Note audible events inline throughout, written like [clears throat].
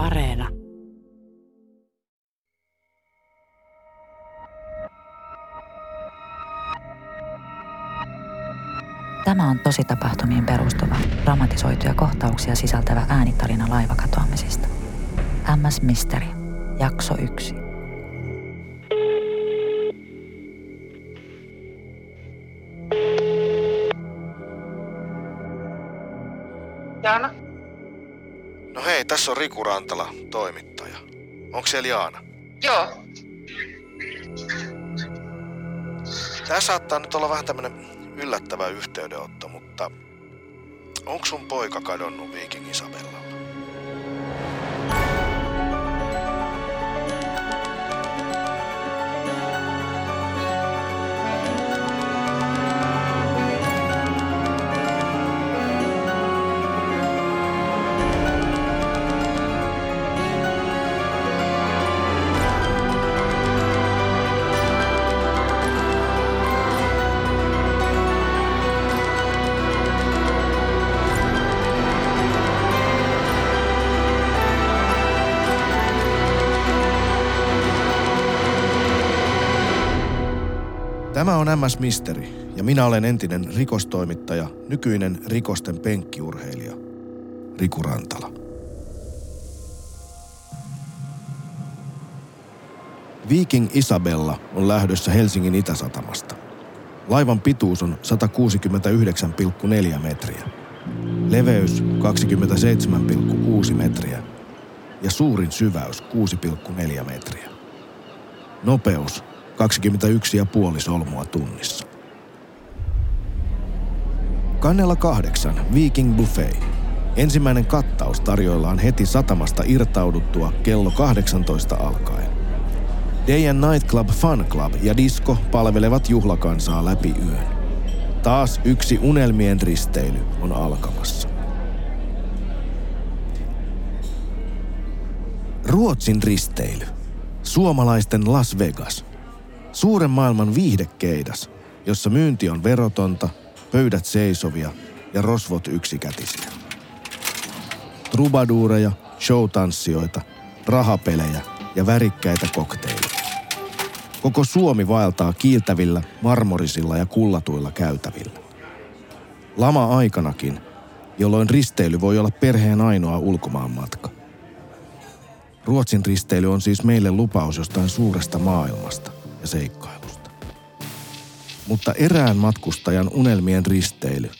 Areena. Tämä on tositapahtumiin perustuva, dramatisoituja kohtauksia sisältävä äänitarina laivakatoamisista. MS Mystery, jakso 1. tässä on Riku Rantala, toimittaja. Onko siellä Jaana? Joo. Tämä saattaa nyt olla vähän tämmönen yllättävä yhteydenotto, mutta onko sun poika kadonnut Viking Isabellalla? Tämä on MS Misteri ja minä olen entinen rikostoimittaja, nykyinen rikosten penkkiurheilija, Riku Rantala. Viking Isabella on lähdössä Helsingin Itäsatamasta. Laivan pituus on 169,4 metriä. Leveys 27,6 metriä ja suurin syväys 6,4 metriä. Nopeus 21,5 solmua tunnissa. Kannella kahdeksan Viking Buffet. Ensimmäinen kattaus tarjoillaan heti satamasta irtauduttua kello 18 alkaen. Day and Night Club Fun Club ja Disco palvelevat juhlakansaa läpi yön. Taas yksi unelmien risteily on alkamassa. Ruotsin risteily. Suomalaisten Las Vegas. Suuren maailman viihdekeidas, jossa myynti on verotonta, pöydät seisovia ja rosvot yksikätisiä. Trubaduureja, showtanssijoita, rahapelejä ja värikkäitä kokteileja. Koko Suomi vaeltaa kiiltävillä, marmorisilla ja kullatuilla käytävillä. Lama-aikanakin, jolloin risteily voi olla perheen ainoa ulkomaanmatka. Ruotsin risteily on siis meille lupaus jostain suuresta maailmasta ja seikkailusta. Mutta erään matkustajan unelmien risteily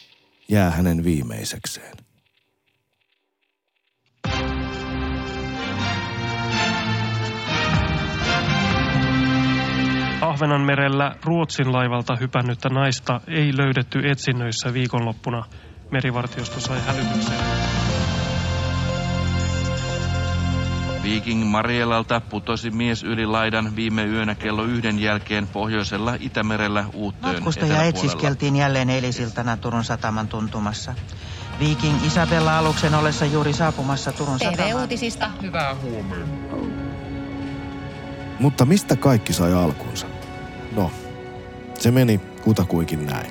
jää hänen viimeisekseen. Ahvenanmerellä Ruotsin laivalta hypännyttä naista ei löydetty etsinnöissä viikonloppuna. Merivartiosto sai hälytyksen. Viking Marielalta putosi mies yli laidan viime yönä kello yhden jälkeen pohjoisella Itämerellä Uuttöön Matkustaja etsiskeltiin jälleen eilisiltana Turun sataman tuntumassa. Viking Isabella aluksen ollessa juuri saapumassa Turun satamaan. TV-uutisista. Hyvää huomenta. Mutta mistä kaikki sai alkunsa? No, se meni kutakuinkin näin.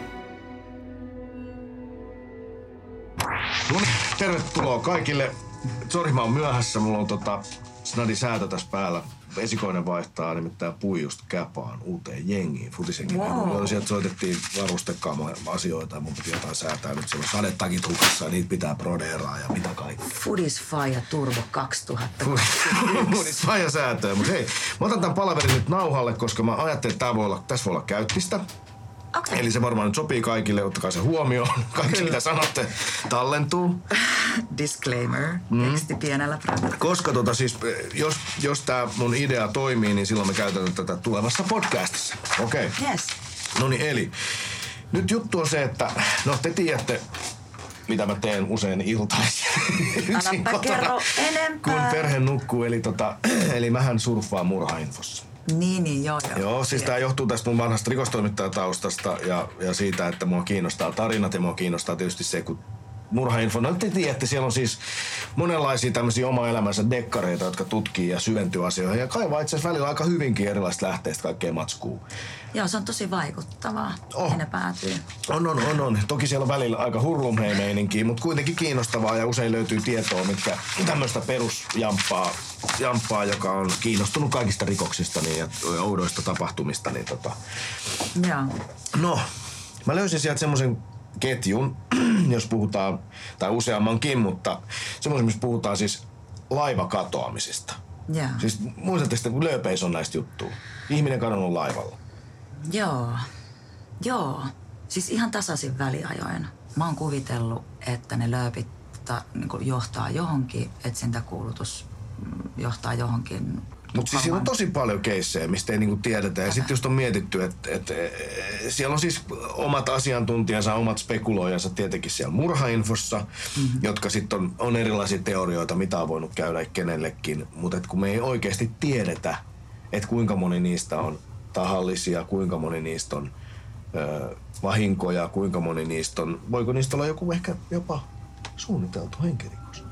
No niin, tervetuloa kaikille. Sori, mä oon myöhässä. Mulla on tota snadi säätö tässä päällä. Esikoinen vaihtaa nimittäin puijusta käpaan uuteen jengiin, futisengin. Wow. Sieltä soitettiin varustekaamo asioita ja mun piti jotain säätää. Nyt siellä on sadetakit hukassa ja niitä pitää brodeeraa ja mitä kaikkea. Foodies Fire Turbo 2000. Uudis faija säätöä. Mutta hei, mä otan tämän palaverin nyt nauhalle, koska mä ajattelin, että tää voi olla, tässä voi olla käyttistä. Okay. Eli se varmaan nyt sopii kaikille, ottakaa se huomioon. [laughs] Kaikki mitä sanotte tallentuu. [laughs] Disclaimer. Mm. Teksti pienellä prätällä. Koska tota siis, eh, jos, jos tämä mun idea toimii, niin silloin me käytetään tätä tulevassa podcastissa. Okei. Okay. Yes. No niin, eli nyt juttu on se, että no te tiedätte, mitä mä teen usein iltaisin. yksin kotona, kerro enempää. Kun perhe nukkuu, eli, tota, [clears throat] eli mähän surffaan murhainfossa. Niin, niin, joo, joo. Joo, siis tämä johtuu tästä mun vanhasta rikostoimittajataustasta ja, ja siitä, että mua kiinnostaa tarinat ja mua kiinnostaa tietysti se, kun murhainfo. No te tiedätte, siellä on siis monenlaisia tämmöisiä oma elämänsä dekkareita, jotka tutkii ja syventyy asioihin. Ja kaivaa itse asiassa välillä aika hyvinkin erilaista lähteistä kaikkea matskuu. Joo, se on tosi vaikuttavaa. Oh. Ne päätyy. On, on, on, on. Toki siellä on välillä aika hurlumhei mutta kuitenkin kiinnostavaa ja usein löytyy tietoa, mitkä tämmöistä perusjamppaa, jamppaa, joka on kiinnostunut kaikista rikoksista niin, ja oudoista tapahtumista. Niin tota. Joo. No, mä löysin sieltä semmoisen ketjun, [clears throat] jos puhutaan, tai useammankin, mutta semmoisen, missä puhutaan siis laivakatoamisista. Joo. Siis muistatteko, että lööpeissä on näistä juttua? Ihminen kadonnut laivalla. Joo. Joo. Siis ihan tasaisin väliajoin. Mä oon kuvitellut, että ne lööpit ta, niin johtaa johonkin, etsintäkuulutus mm, johtaa johonkin. Mutta siis siinä on tosi paljon keissejä, mistä ei niinku tiedetä. Ja sitten just on mietitty, että et, e, siellä on siis omat asiantuntijansa, omat spekuloijansa tietenkin siellä murhainfossa, mm-hmm. jotka sitten on, on erilaisia teorioita, mitä on voinut käydä kenellekin. Mutta kun me ei oikeasti tiedetä, että kuinka moni niistä on tahallisia, kuinka moni niistä on ö, vahinkoja, kuinka moni niistä on, voiko niistä olla joku ehkä jopa suunniteltu henkirikos.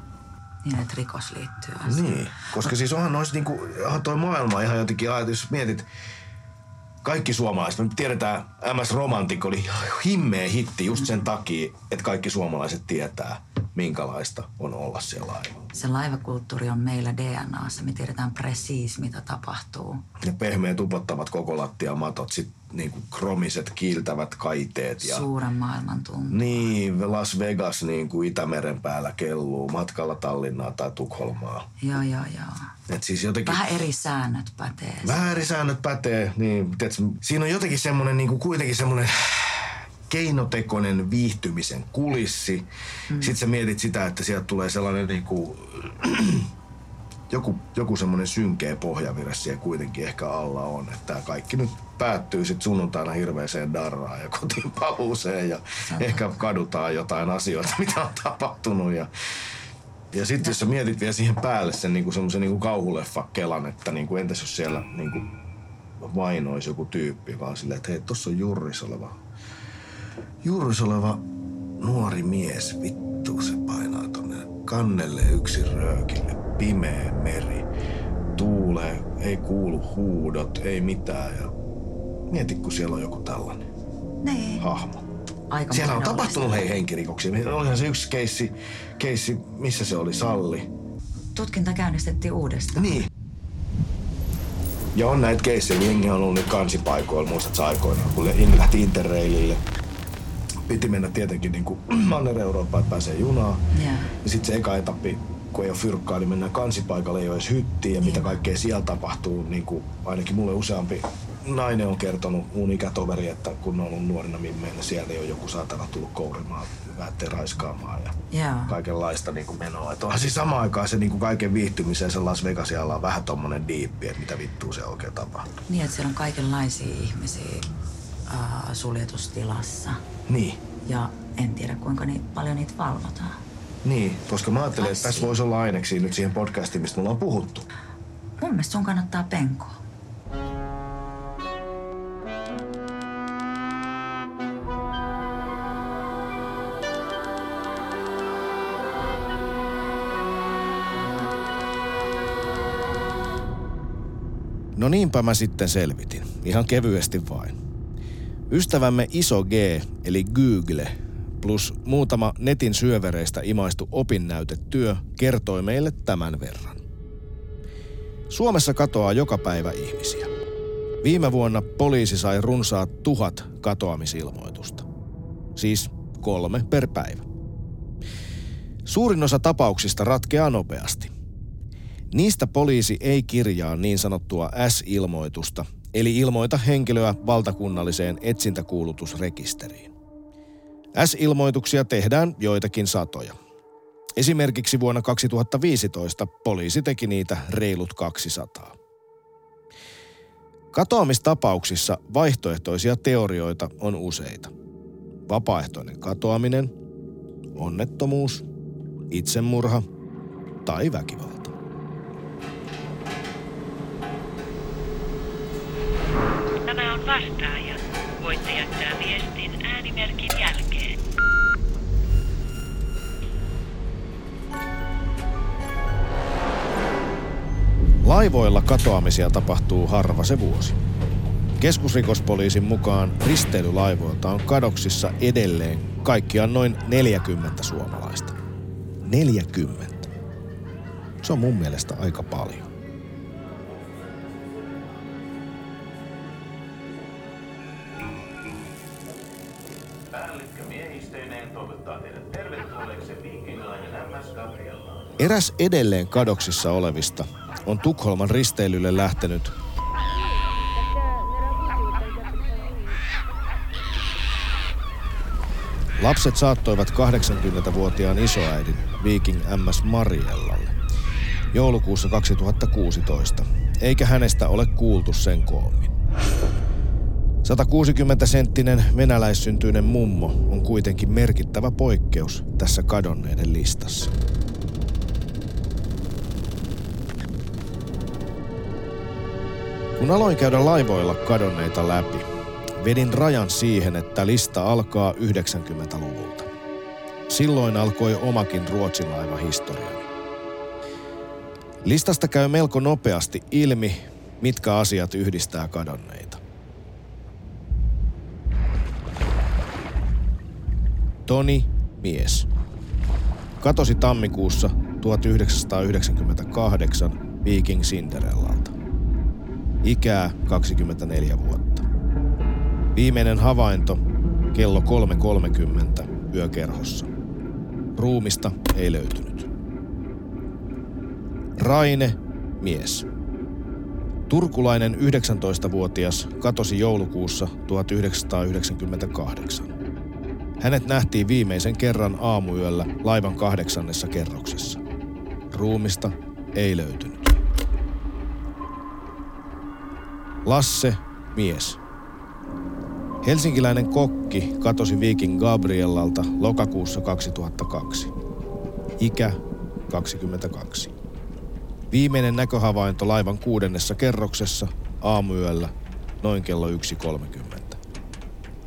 Niin, että rikos liittyy asiaan. Niin, koska siis onhan noissa niinku, onhan toi maailma ihan jotenkin ajatus, jos mietit, kaikki suomalaiset, me tiedetään, MS Romantic oli himmeä hitti just sen takia, että kaikki suomalaiset tietää, minkälaista on olla siellä laivalla. Se laivakulttuuri on meillä DNAssa. Me tiedetään presiis, mitä tapahtuu. Ne pehmeät upottavat koko lattian matot, sit niinku kromiset kiiltävät kaiteet ja... Suuren maailman tuntu. Niin, Las Vegas niin kuin Itämeren päällä kelluu matkalla Tallinnaa tai Tukholmaa. Joo, joo, joo. Et siis jotenkin... Vähän eri säännöt pätee. Vähän eri säännöt pätee, niin tiedätkö, siinä on jotenkin semmoinen niin kuin kuitenkin semmoinen keinotekoinen viihtymisen kulissi. Mm. Sitten sä mietit sitä, että sieltä tulee sellainen niin kuin, joku, joku semmoinen synkeä pohjavire siellä kuitenkin ehkä alla on. Että tämä kaikki nyt päättyy sitten sunnuntaina hirveäseen darraan ja kotiin paluuseen ja Sata. ehkä kadutaan jotain asioita, [laughs] mitä on tapahtunut. Ja, ja sitten jos sä mietit vielä siihen päälle sen niinku semmoisen niinku kauhuleffa kelan, että niinku, entäs jos siellä niinku vainoisi joku tyyppi, on silleen, että hei, tossa on jurris oleva, jurris oleva nuori mies, vittu se painaa tonne kannelle yksin röökille, pimeä meri, tuulee, ei kuulu huudot, ei mitään ja mieti, kun siellä on joku tällainen Niin. hahmo. Aika Siellä on tapahtunut hei henkirikoksia. Olihan se yksi keissi, keissi, missä se oli, Salli. Tutkinta käynnistettiin uudestaan. Niin. Ja on näitä keissejä, jengi on ollut nyt kansipaikoilla, muistat aikoinaan, kun jengi lähti Interrailille. Piti mennä tietenkin niin kuin [clears throat] Manner-Eurooppaan, että pääsee junaan. Joo. Ja sitten se eka etappi, kun ei ole fyrkkaa, niin mennään kansipaikalle, ei ole edes hyttiä ja mitä kaikkea siellä tapahtuu. Niin kuin ainakin mulle useampi nainen on kertonut, mun ikätoveri, että kun on ollut nuorina mimmeinä, siellä ei ole joku saatana tullut kourimaan, väitteen raiskaamaan ja Joo. kaikenlaista niin kuin menoa. Et onhan siis samaan aikaan se niin kuin kaiken viihtymiseen se Las Vegasialla on vähän tommonen diippi, että mitä vittua se oikein tapahtuu. Niin, että siellä on kaikenlaisia ihmisiä äh, suljetustilassa. Niin. Ja en tiedä, kuinka niin paljon niitä valvotaan. Niin, koska mä ajattelin, että tässä voisi olla aineksia nyt siihen podcastiin, mistä me ollaan puhuttu. Mun mielestä sun kannattaa penkoa. No niinpä mä sitten selvitin. Ihan kevyesti vain. Ystävämme iso G, eli Google, plus muutama netin syövereistä imaistu opinnäytetyö kertoi meille tämän verran. Suomessa katoaa joka päivä ihmisiä. Viime vuonna poliisi sai runsaat tuhat katoamisilmoitusta. Siis kolme per päivä. Suurin osa tapauksista ratkeaa nopeasti. Niistä poliisi ei kirjaa niin sanottua S-ilmoitusta, eli ilmoita henkilöä valtakunnalliseen etsintäkuulutusrekisteriin. S-ilmoituksia tehdään joitakin satoja. Esimerkiksi vuonna 2015 poliisi teki niitä reilut 200. Katoamistapauksissa vaihtoehtoisia teorioita on useita. Vapaaehtoinen katoaminen, onnettomuus, itsemurha tai väkivalta. Tämä on vastaaja. Voitte jättää viestin äänimerkin jälkeen. Laivoilla katoamisia tapahtuu harva se vuosi. Keskusrikospoliisin mukaan risteilylaivoilta on kadoksissa edelleen kaikkiaan noin 40 suomalaista. 40. Se on mun mielestä aika paljon. Eräs edelleen kadoksissa olevista on Tukholman risteilylle lähtenyt Lapset saattoivat 80-vuotiaan isoäidin Viking MS Mariellalle joulukuussa 2016, eikä hänestä ole kuultu sen koommin. 160-senttinen venäläissyntyinen mummo on kuitenkin merkittävä poikkeus tässä kadonneiden listassa. Kun aloin käydä laivoilla kadonneita läpi, vedin rajan siihen, että lista alkaa 90-luvulta. Silloin alkoi omakin Ruotsin laiva historiani. Listasta käy melko nopeasti ilmi, mitkä asiat yhdistää kadonneita. Toni Mies. Katosi tammikuussa 1998 Viking Cinderellalta. Ikää 24 vuotta. Viimeinen havainto kello 3.30 yökerhossa. Ruumista ei löytynyt. Raine, mies. Turkulainen 19-vuotias katosi joulukuussa 1998. Hänet nähtiin viimeisen kerran aamuyöllä laivan kahdeksannessa kerroksessa. Ruumista ei löytynyt. Lasse, mies. Helsinkiläinen kokki katosi Viking Gabriellalta lokakuussa 2002. Ikä 22. Viimeinen näköhavainto laivan kuudennessa kerroksessa aamuyöllä noin kello 1.30.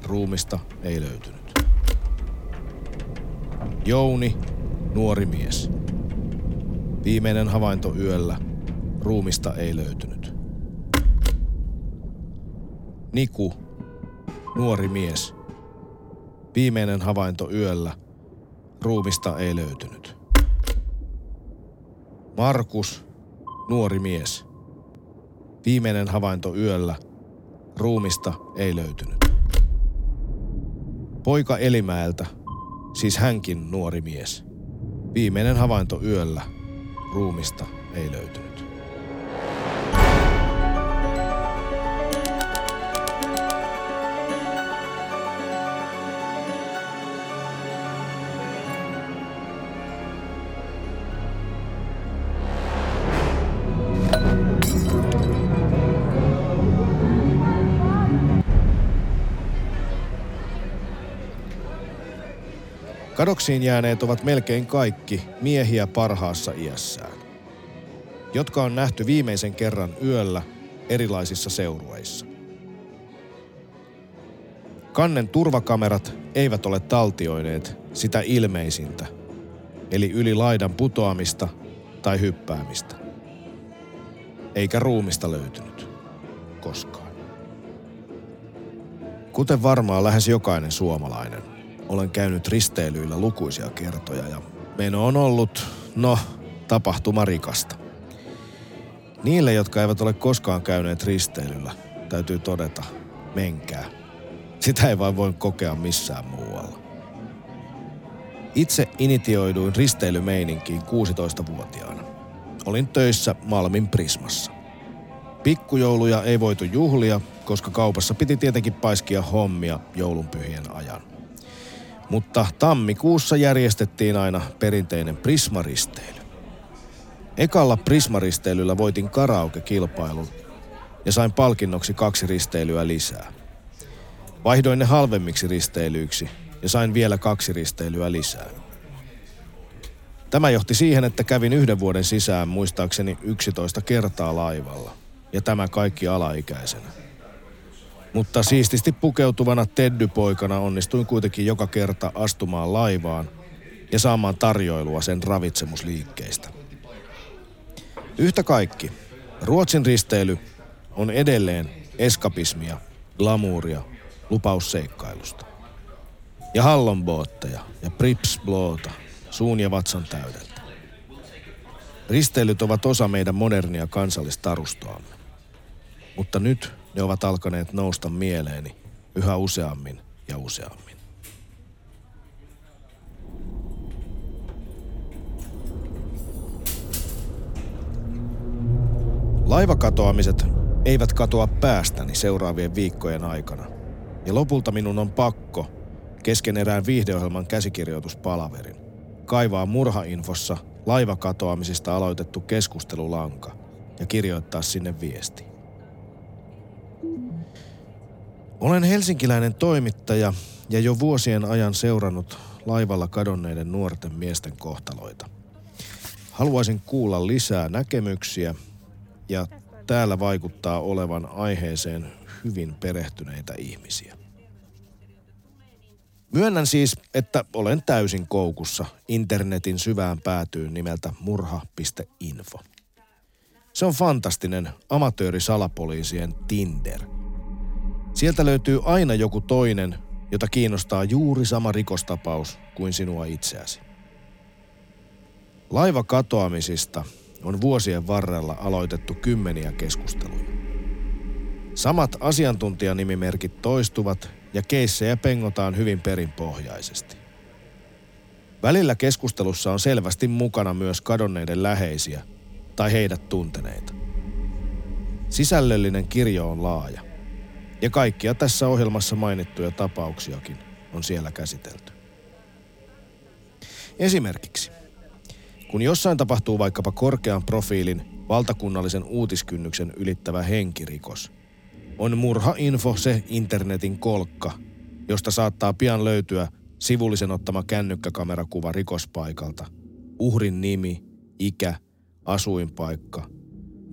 Ruumista ei löytynyt. Jouni, nuori mies. Viimeinen havainto yöllä. Ruumista ei löytynyt. Niku, nuori mies. Viimeinen havainto yöllä. Ruumista ei löytynyt. Markus, nuori mies. Viimeinen havainto yöllä. Ruumista ei löytynyt. Poika Elimäeltä, siis hänkin nuori mies. Viimeinen havainto yöllä. Ruumista ei löytynyt. Kadoksiin jääneet ovat melkein kaikki miehiä parhaassa iässään, jotka on nähty viimeisen kerran yöllä erilaisissa seurueissa. Kannen turvakamerat eivät ole taltioineet sitä ilmeisintä, eli yli laidan putoamista tai hyppäämistä. Eikä ruumista löytynyt koskaan. Kuten varmaan lähes jokainen suomalainen, olen käynyt risteilyillä lukuisia kertoja ja meno on ollut, no, tapahtumarikasta. Niille, jotka eivät ole koskaan käyneet risteilyllä, täytyy todeta, menkää. Sitä ei vain voi kokea missään muualla. Itse initioiduin risteilymeininkiin 16-vuotiaana. Olin töissä Malmin Prismassa. Pikkujouluja ei voitu juhlia, koska kaupassa piti tietenkin paiskia hommia joulunpyhien ajan. Mutta tammikuussa järjestettiin aina perinteinen Prismaristeily. Ekalla Prismaristeilyllä voitin karaoke-kilpailun ja sain palkinnoksi kaksi risteilyä lisää. Vaihdoin ne halvemmiksi risteilyiksi ja sain vielä kaksi risteilyä lisää. Tämä johti siihen, että kävin yhden vuoden sisään muistaakseni 11 kertaa laivalla. Ja tämä kaikki alaikäisenä. Mutta siististi pukeutuvana teddypoikana onnistuin kuitenkin joka kerta astumaan laivaan ja saamaan tarjoilua sen ravitsemusliikkeistä. Yhtä kaikki, Ruotsin risteily on edelleen eskapismia, glamuuria, lupausseikkailusta. Ja hallonbootteja ja pripsbloota suun ja vatsan täydeltä. Risteilyt ovat osa meidän modernia kansallistarustoamme. Mutta nyt ne ovat alkaneet nousta mieleeni yhä useammin ja useammin. Laivakatoamiset eivät katoa päästäni seuraavien viikkojen aikana. Ja lopulta minun on pakko, kesken erään viihdeohjelman käsikirjoituspalaverin, kaivaa murhainfossa laivakatoamisista aloitettu keskustelulanka ja kirjoittaa sinne viesti. Olen helsinkiläinen toimittaja ja jo vuosien ajan seurannut laivalla kadonneiden nuorten miesten kohtaloita. Haluaisin kuulla lisää näkemyksiä ja täällä vaikuttaa olevan aiheeseen hyvin perehtyneitä ihmisiä. Myönnän siis, että olen täysin koukussa internetin syvään päätyyn nimeltä murha.info. Se on fantastinen amatöörisalapoliisien Tinder. Sieltä löytyy aina joku toinen, jota kiinnostaa juuri sama rikostapaus kuin sinua itseäsi. Laiva katoamisista on vuosien varrella aloitettu kymmeniä keskusteluja. Samat asiantuntijanimimerkit toistuvat ja keissejä pengotaan hyvin perinpohjaisesti. Välillä keskustelussa on selvästi mukana myös kadonneiden läheisiä tai heidät tunteneita. Sisällöllinen kirjo on laaja, ja kaikkia tässä ohjelmassa mainittuja tapauksiakin on siellä käsitelty. Esimerkiksi kun jossain tapahtuu vaikkapa korkean profiilin valtakunnallisen uutiskynnyksen ylittävä henkirikos, on murhainfo se internetin kolkka, josta saattaa pian löytyä sivullisen ottama kännykkäkamerakuva rikospaikalta, uhrin nimi, ikä, asuinpaikka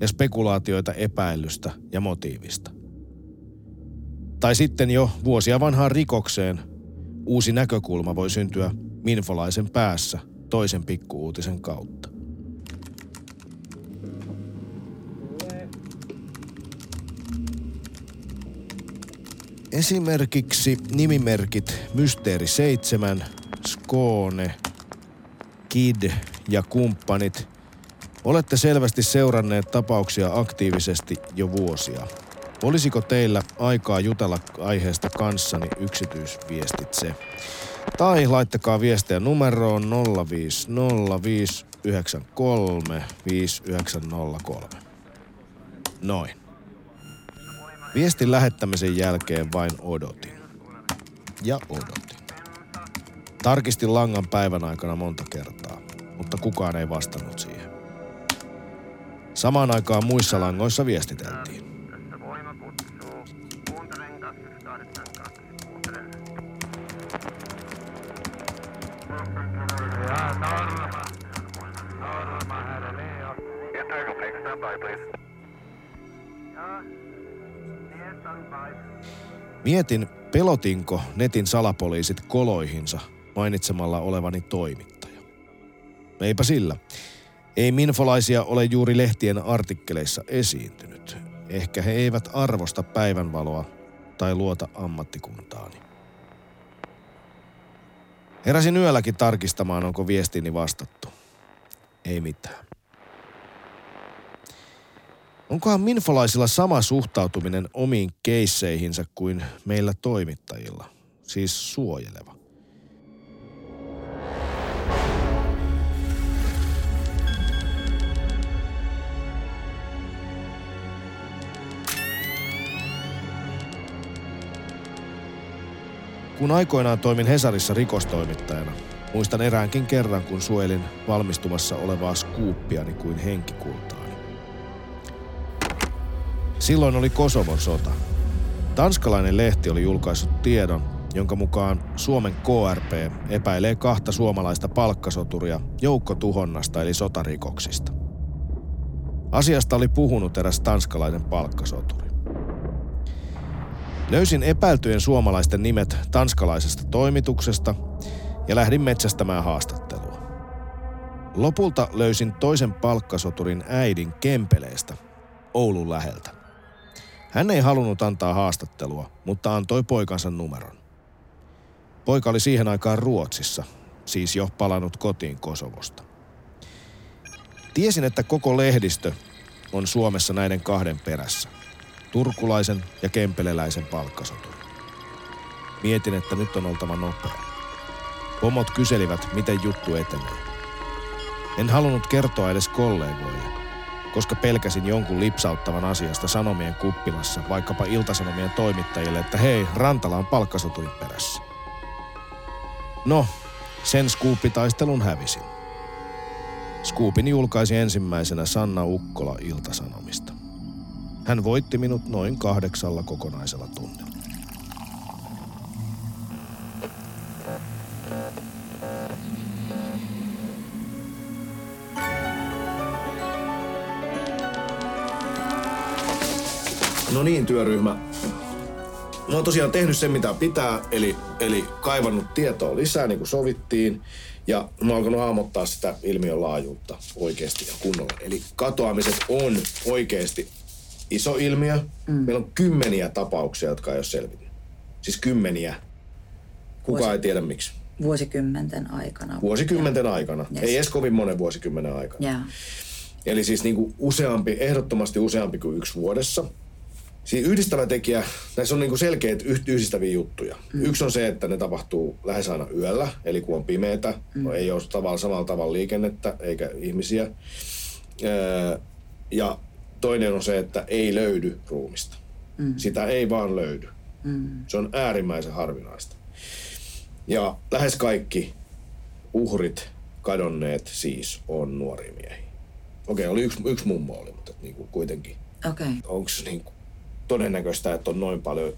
ja spekulaatioita epäilystä ja motiivista. Tai sitten jo vuosia vanhaan rikokseen uusi näkökulma voi syntyä minfolaisen päässä – toisen pikkuuutisen kautta. Esimerkiksi nimimerkit Mysteeri 7, Skone, Kid ja kumppanit. Olette selvästi seuranneet tapauksia aktiivisesti jo vuosia. Olisiko teillä aikaa jutella aiheesta kanssani yksityisviestitse? Tai laittakaa viestiä numeroon 0505903 Noin. Viestin lähettämisen jälkeen vain odotin. Ja odotin. Tarkistin langan päivän aikana monta kertaa, mutta kukaan ei vastannut siihen. Samaan aikaan muissa langoissa viestiteltiin. Mietin, pelotinko netin salapoliisit koloihinsa mainitsemalla olevani toimittaja. Eipä sillä. Ei minfolaisia ole juuri lehtien artikkeleissa esiintynyt. Ehkä he eivät arvosta päivänvaloa tai luota ammattikuntaani. Heräsin yölläkin tarkistamaan, onko viestini vastattu. Ei mitään. Onkohan minfolaisilla sama suhtautuminen omiin keisseihinsä kuin meillä toimittajilla? Siis suojeleva. Kun aikoinaan toimin Hesarissa rikostoimittajana, muistan eräänkin kerran, kun suojelin valmistumassa olevaa skuuppiani kuin henkikultaa. Silloin oli Kosovon sota. Tanskalainen lehti oli julkaissut tiedon, jonka mukaan Suomen KRP epäilee kahta suomalaista palkkasoturia joukkotuhonnasta eli sotarikoksista. Asiasta oli puhunut eräs tanskalainen palkkasoturi. Löysin epäiltyjen suomalaisten nimet tanskalaisesta toimituksesta ja lähdin metsästämään haastattelua. Lopulta löysin toisen palkkasoturin äidin Kempeleestä Oulun läheltä. Hän ei halunnut antaa haastattelua, mutta antoi poikansa numeron. Poika oli siihen aikaan Ruotsissa, siis jo palannut kotiin Kosovosta. Tiesin, että koko lehdistö on Suomessa näiden kahden perässä. Turkulaisen ja kempeleläisen palkkasoturi. Mietin, että nyt on oltava nopea. Pomot kyselivät, miten juttu etenee. En halunnut kertoa edes kollegoille, koska pelkäsin jonkun lipsauttavan asiasta Sanomien kuppilassa, vaikkapa Iltasanomien toimittajille, että hei, Rantala on palkkasoturin perässä. No, sen skuupitaistelun hävisin. Skuupin julkaisi ensimmäisenä Sanna Ukkola Iltasanomista. Hän voitti minut noin kahdeksalla kokonaisella tunnilla. No niin, työryhmä. Mä oon tosiaan tehnyt sen, mitä pitää, eli, eli kaivannut tietoa lisää, niin kuin sovittiin. Ja mä oon alkanut hahmottaa sitä ilmiön laajuutta oikeasti ja kunnolla. Eli katoamiset on oikeasti iso ilmiö. Mm. Meillä on kymmeniä tapauksia, jotka ei ole selvinnyt. Siis kymmeniä. Kukaan Vuosi- ei tiedä miksi. Vuosikymmenten aikana. Vuosikymmenten aikana. Yes. Ei edes kovin monen vuosikymmenen aikana. Joo. Eli siis niin kuin useampi, ehdottomasti useampi kuin yksi vuodessa. Siinä yhdistävä tekijä, näissä on niin kuin selkeät yh- yhdistäviä juttuja. Mm. Yksi on se, että ne tapahtuu lähes aina yöllä, eli kun on pimeätä, mm. no ei ole tavalla, samalla tavalla liikennettä eikä ihmisiä. Öö, ja toinen on se, että ei löydy ruumista. Mm. Sitä ei vaan löydy. Mm. Se on äärimmäisen harvinaista. Ja lähes kaikki uhrit, kadonneet siis, on nuoria miehiä. Okei, oli yksi, yksi mummo oli, mutta niin kuin kuitenkin. Okei. Onko niin kuin todennäköistä, että on noin paljon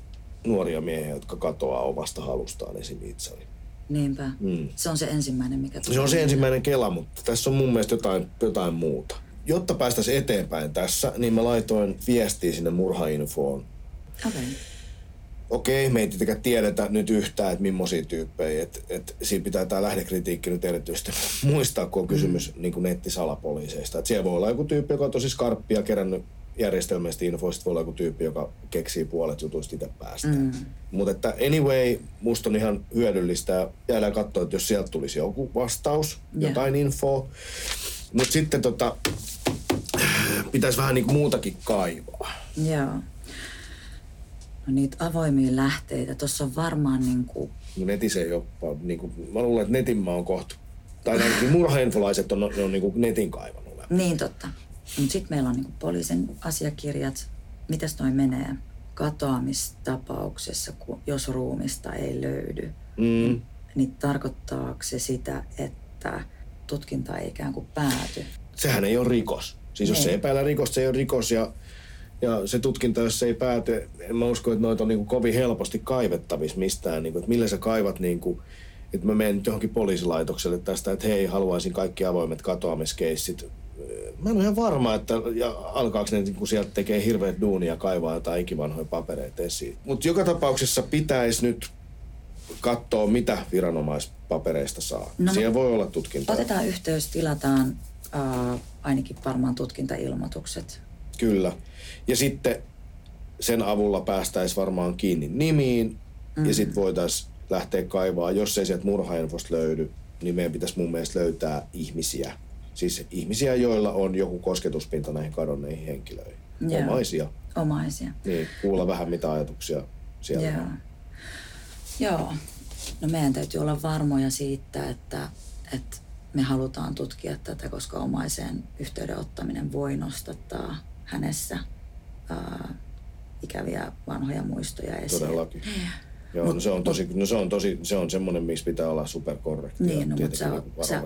nuoria miehiä, jotka katoaa omasta halustaan esim. itseni? Niinpä. Mm. Se on se ensimmäinen, mikä Se on se ensimmäinen kela, mutta tässä on mun mielestä jotain, jotain muuta. Jotta päästäisiin eteenpäin tässä, niin mä laitoin viestiä sinne murhainfoon. Okei. Okei, me ei tietenkään tiedetä nyt yhtään, että millaisia tyyppejä. Et, et siinä pitää tämä lähdekritiikki nyt erityisesti [laughs] muistaa, kun on kysymys mm. niin kuin nettisalapoliiseista. Et siellä voi olla joku tyyppi, joka on tosi skarppi ja kerännyt järjestelmästä infoa, sit voi olla joku tyyppi, joka keksii puolet jutuista itse päästä. Mm. Mutta että anyway, musta on ihan hyödyllistä ja jäädään katsoa, että jos sieltä tulisi joku vastaus, Joo. jotain infoa. Mutta sitten tota, pitäisi vähän niin muutakin kaivaa. Joo. No niitä avoimia lähteitä. Tuossa on varmaan niinku... No netissä ei ole, niin kuin, mä luulen, että netin mä oon kohta. Tai ainakin murhainfolaiset on, ne on niin kuin netin kaivannut läpi. Niin totta. Mutta sitten meillä on niinku poliisin asiakirjat. Mitäs noi menee? Katoamistapauksessa, kun, jos ruumista ei löydy, Mm. niin tarkoittaako se sitä, että tutkinta ei ikään kuin pääty? Sehän ei ole rikos. Siis jos Niin. se epäillä rikosta, se ei ole rikos ja, ja se tutkinta, jos se ei pääty, en mä usko, että noita on niin kuin kovin helposti kaivettavissa mistään. Niin kuin, että millä sä kaivat, niin kuin, että mä menen nyt johonkin poliisilaitokselle tästä, että hei, haluaisin kaikki avoimet katoamiskeissit. Mä en ole ihan varma, että ja alkaako ne niin kuin sieltä tekee hirveät duunia kaivaa jotain ikivanhoja papereita esiin. Mutta joka tapauksessa pitäisi nyt katsoa, mitä viranomaispapereista saa. No, Siellä voi olla tutkintaa. Otetaan yhteys, tilataan äh, ainakin varmaan tutkintailmoitukset. Kyllä. Ja sitten sen avulla päästäisiin varmaan kiinni nimiin mm. ja sitten voitaisiin lähteä kaivaa, jos ei sieltä murhainfosta löydy, niin meidän pitäisi mun mielestä löytää ihmisiä. Siis ihmisiä, joilla on joku kosketuspinta näihin kadonneihin henkilöihin. Joo. Omaisia. Omaisia. Niin, kuulla vähän mitä ajatuksia siellä Joo. on. Joo. No meidän täytyy olla varmoja siitä, että, että me halutaan tutkia tätä, koska omaiseen yhteyden ottaminen voi nostattaa hänessä ää, ikäviä vanhoja muistoja esiin. Todellakin. Joo, no se on tosi, no se on tosi, se on semmoinen, missä pitää olla superkorrekti. Niin, no, mutta sä, sä,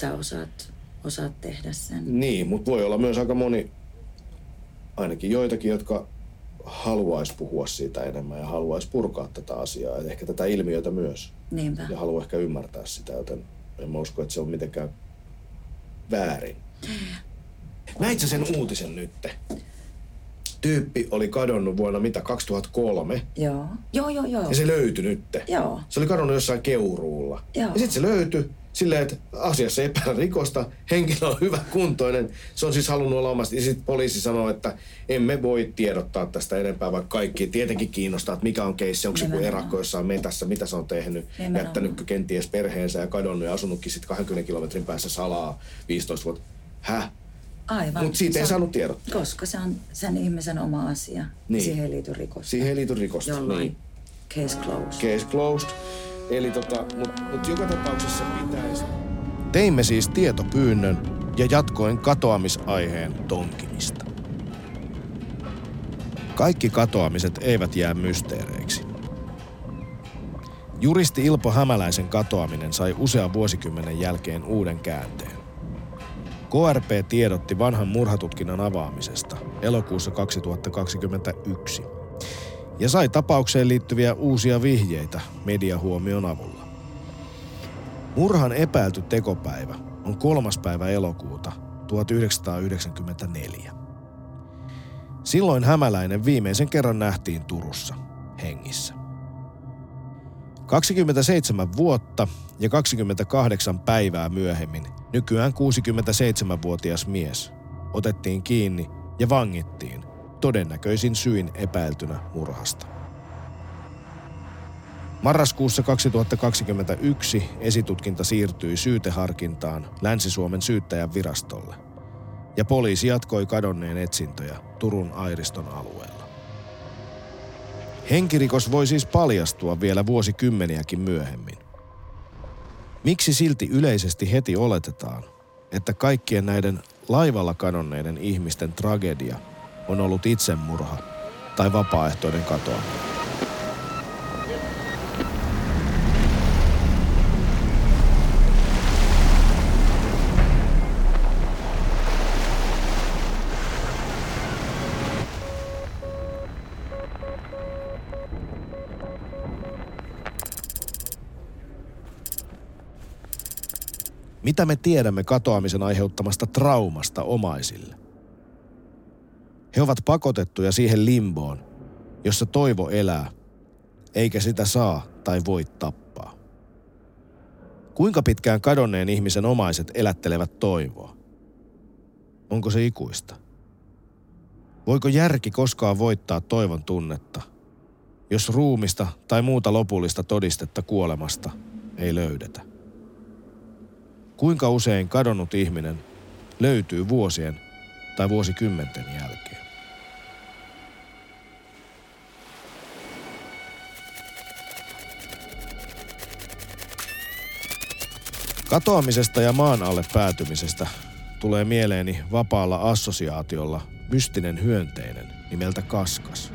sä osaat, osaat tehdä sen. Niin, mutta voi olla myös aika moni, ainakin joitakin, jotka haluaisi puhua siitä enemmän ja haluaisi purkaa tätä asiaa ja ehkä tätä ilmiötä myös. Niinpä. Ja haluaa ehkä ymmärtää sitä, joten en mä usko, että se on mitenkään väärin. Näit sä sen uutisen nytte? Tyyppi oli kadonnut vuonna mitä, 2003? Joo. Joo, joo, joo. Ja se löytyi nytte. Joo. Se oli kadonnut jossain keuruulla. Joo. Ja sitten se löytyi. Silleen, että asiassa ei epäillä rikosta, henkilö on hyvä kuntoinen. Se on siis halunnut olla omasti. Ja sitten poliisi sanoo, että emme voi tiedottaa tästä enempää, vaikka kaikki tietenkin kiinnostaa, että mikä on keissi, onko se joku erakko jossain metässä, mitä se on tehnyt, Nimenomaan. jättänyt kenties perheensä ja kadonnut ja asunutkin sitten 20 kilometrin päässä salaa 15 vuotta. Häh? Aivan. Mutta siitä Se ei on- saanut tiedottaa. Koska se on sen ihmisen oma asia. Niin. Siihen ei liity rikos. Siihen ei liity rikosta. Jollain. Niin. Case closed. Case closed. Eli tota, mutta mut joka tapauksessa pitäisi. Teimme siis tietopyynnön ja jatkoin katoamisaiheen tonkimista. Kaikki katoamiset eivät jää mysteereiksi. Juristi Ilpo Hämäläisen katoaminen sai usean vuosikymmenen jälkeen uuden käänteen. KRP tiedotti vanhan murhatutkinnan avaamisesta elokuussa 2021 ja sai tapaukseen liittyviä uusia vihjeitä mediahuomion avulla. Murhan epäilty tekopäivä on kolmas päivä elokuuta 1994. Silloin hämäläinen viimeisen kerran nähtiin Turussa hengissä. 27 vuotta ja 28 päivää myöhemmin nykyään 67-vuotias mies otettiin kiinni ja vangittiin todennäköisin syin epäiltynä murhasta. Marraskuussa 2021 esitutkinta siirtyi syyteharkintaan Länsi-Suomen syyttäjän virastolle ja poliisi jatkoi kadonneen etsintöjä Turun Airiston alueella. Henkirikos voi siis paljastua vielä vuosikymmeniäkin myöhemmin. Miksi silti yleisesti heti oletetaan, että kaikkien näiden laivalla kadonneiden ihmisten tragedia on ollut itsemurha tai vapaaehtoinen katoaminen? Mitä me tiedämme katoamisen aiheuttamasta traumasta omaisille? He ovat pakotettuja siihen limboon, jossa toivo elää, eikä sitä saa tai voi tappaa. Kuinka pitkään kadonneen ihmisen omaiset elättelevät toivoa? Onko se ikuista? Voiko järki koskaan voittaa toivon tunnetta, jos ruumista tai muuta lopullista todistetta kuolemasta ei löydetä? Kuinka usein kadonnut ihminen löytyy vuosien tai vuosikymmenten jälkeen? Katoamisesta ja maan alle päätymisestä tulee mieleeni vapaalla assosiaatiolla mystinen hyönteinen nimeltä kaskas.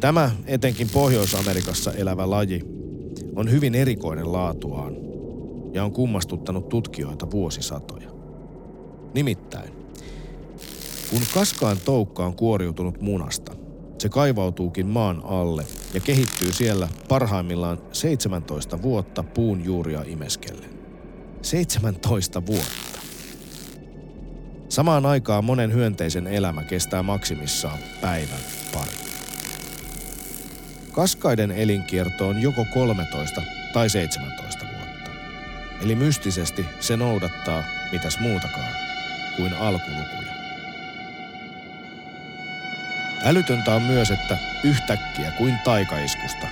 Tämä etenkin Pohjois-Amerikassa elävä laji on hyvin erikoinen laatuaan ja on kummastuttanut tutkijoita vuosisatoja. Nimittäin, kun kaskaan toukka on kuoriutunut munasta, se kaivautuukin maan alle ja kehittyy siellä parhaimmillaan 17 vuotta puun juuria imeskellen. 17 vuotta. Samaan aikaan monen hyönteisen elämä kestää maksimissaan päivän pari. Kaskaiden elinkierto on joko 13 tai 17 vuotta. Eli mystisesti se noudattaa, mitäs muutakaan, kuin alkulukuja. Älytöntä on myös, että yhtäkkiä kuin taikaiskusta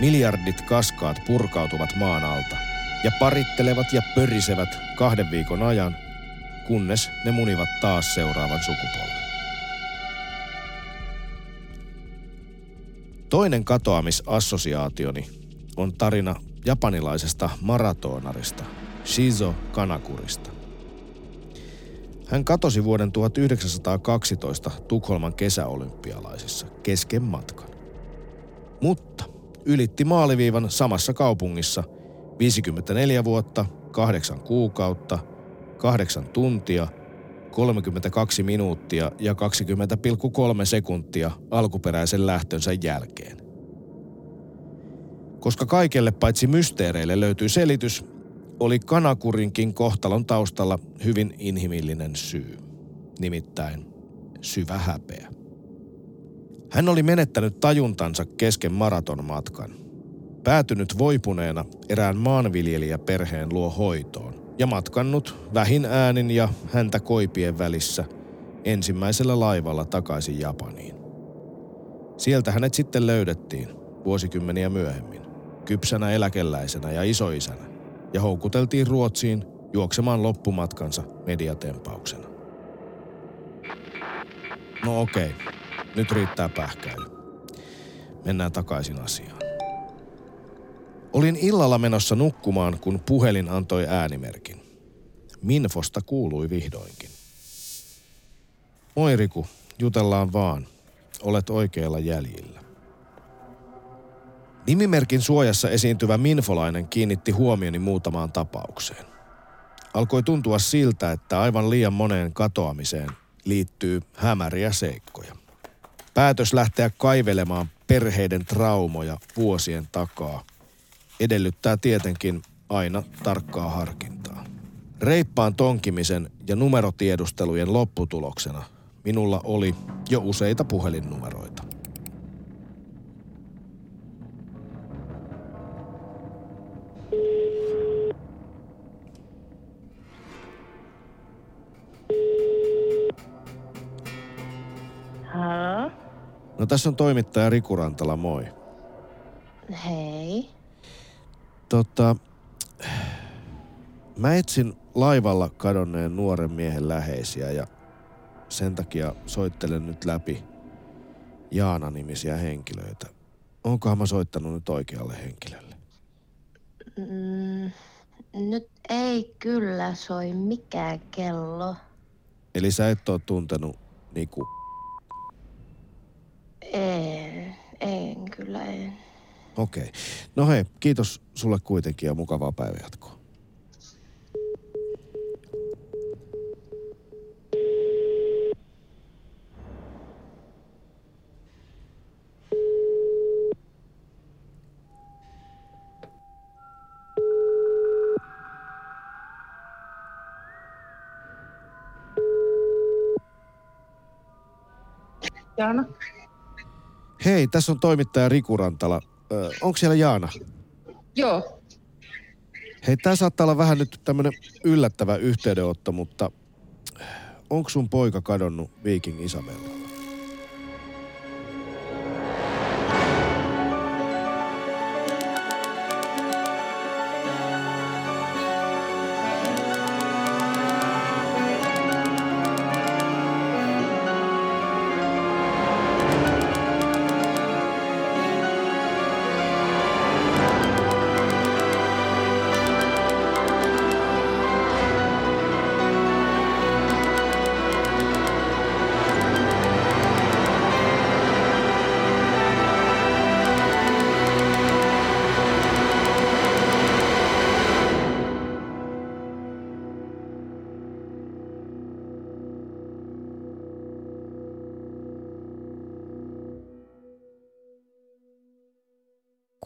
miljardit kaskaat purkautuvat maan alta ja parittelevat ja pörisevät kahden viikon ajan, kunnes ne munivat taas seuraavan sukupolven. Toinen katoamisassosiaationi on tarina japanilaisesta maratonarista Shizo Kanakurista. Hän katosi vuoden 1912 Tukholman kesäolympialaisissa kesken matkan. Mutta ylitti maaliviivan samassa kaupungissa 54 vuotta, 8 kuukautta, 8 tuntia, 32 minuuttia ja 20,3 sekuntia alkuperäisen lähtönsä jälkeen. Koska kaikelle paitsi mysteereille löytyy selitys, oli Kanakurinkin kohtalon taustalla hyvin inhimillinen syy. Nimittäin syvä häpeä. Hän oli menettänyt tajuntansa kesken maratonmatkan. päätynyt voipuneena erään maanviljelijäperheen luo hoitoon ja matkannut vähin äänin ja häntä koipien välissä ensimmäisellä laivalla takaisin Japaniin. Sieltä hänet sitten löydettiin vuosikymmeniä myöhemmin, kypsänä eläkeläisenä ja isoisänä, ja houkuteltiin Ruotsiin juoksemaan loppumatkansa mediatempauksena. No okei, nyt riittää pähkäily. Mennään takaisin asiaan. Olin illalla menossa nukkumaan, kun puhelin antoi äänimerkin. Minfosta kuului vihdoinkin. Moi Riku, jutellaan vaan. Olet oikealla jäljillä. Nimimerkin suojassa esiintyvä minfolainen kiinnitti huomioni muutamaan tapaukseen. Alkoi tuntua siltä, että aivan liian moneen katoamiseen liittyy hämäriä seikkoja. Päätös lähteä kaivelemaan perheiden traumoja vuosien takaa edellyttää tietenkin aina tarkkaa harkintaa. Reippaan tonkimisen ja numerotiedustelujen lopputuloksena minulla oli jo useita puhelinnumeroita. No tässä on toimittaja Riku Rantala, moi. Hei. Tota, mä etsin laivalla kadonneen nuoren miehen läheisiä ja sen takia soittelen nyt läpi Jaana-nimisiä henkilöitä. Onkohan mä soittanut nyt oikealle henkilölle? Mm, nyt ei kyllä soi mikään kello. Eli sä et oo tuntenut Niku. En, en kyllä en. Okei. Okay. No hei, kiitos sulle kuitenkin ja mukavaa päivänjatkoa. Jaana? Hei, tässä on toimittaja Riku Rantala. Ö, onko siellä Jaana? Joo. Hei, tää saattaa olla vähän nyt tämmönen yllättävä yhteydenotto, mutta onko sun poika kadonnut Viking Isabella?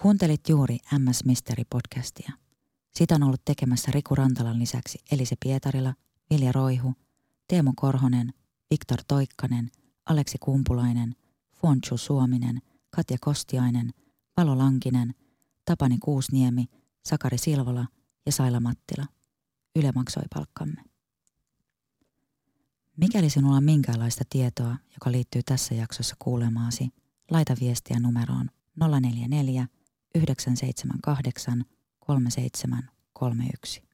Kuuntelit juuri MS Mystery podcastia. Sitä on ollut tekemässä Riku Rantalan lisäksi Elise Pietarila, Vilja Roihu, Teemu Korhonen, Viktor Toikkanen, Aleksi Kumpulainen, Fuonchu Suominen, Katja Kostiainen, Valo Lankinen, Tapani Kuusniemi, Sakari Silvola ja Saila Mattila. Yle maksoi palkkamme. Mikäli sinulla on minkäänlaista tietoa, joka liittyy tässä jaksossa kuulemaasi, laita viestiä numeroon 044 978 3731.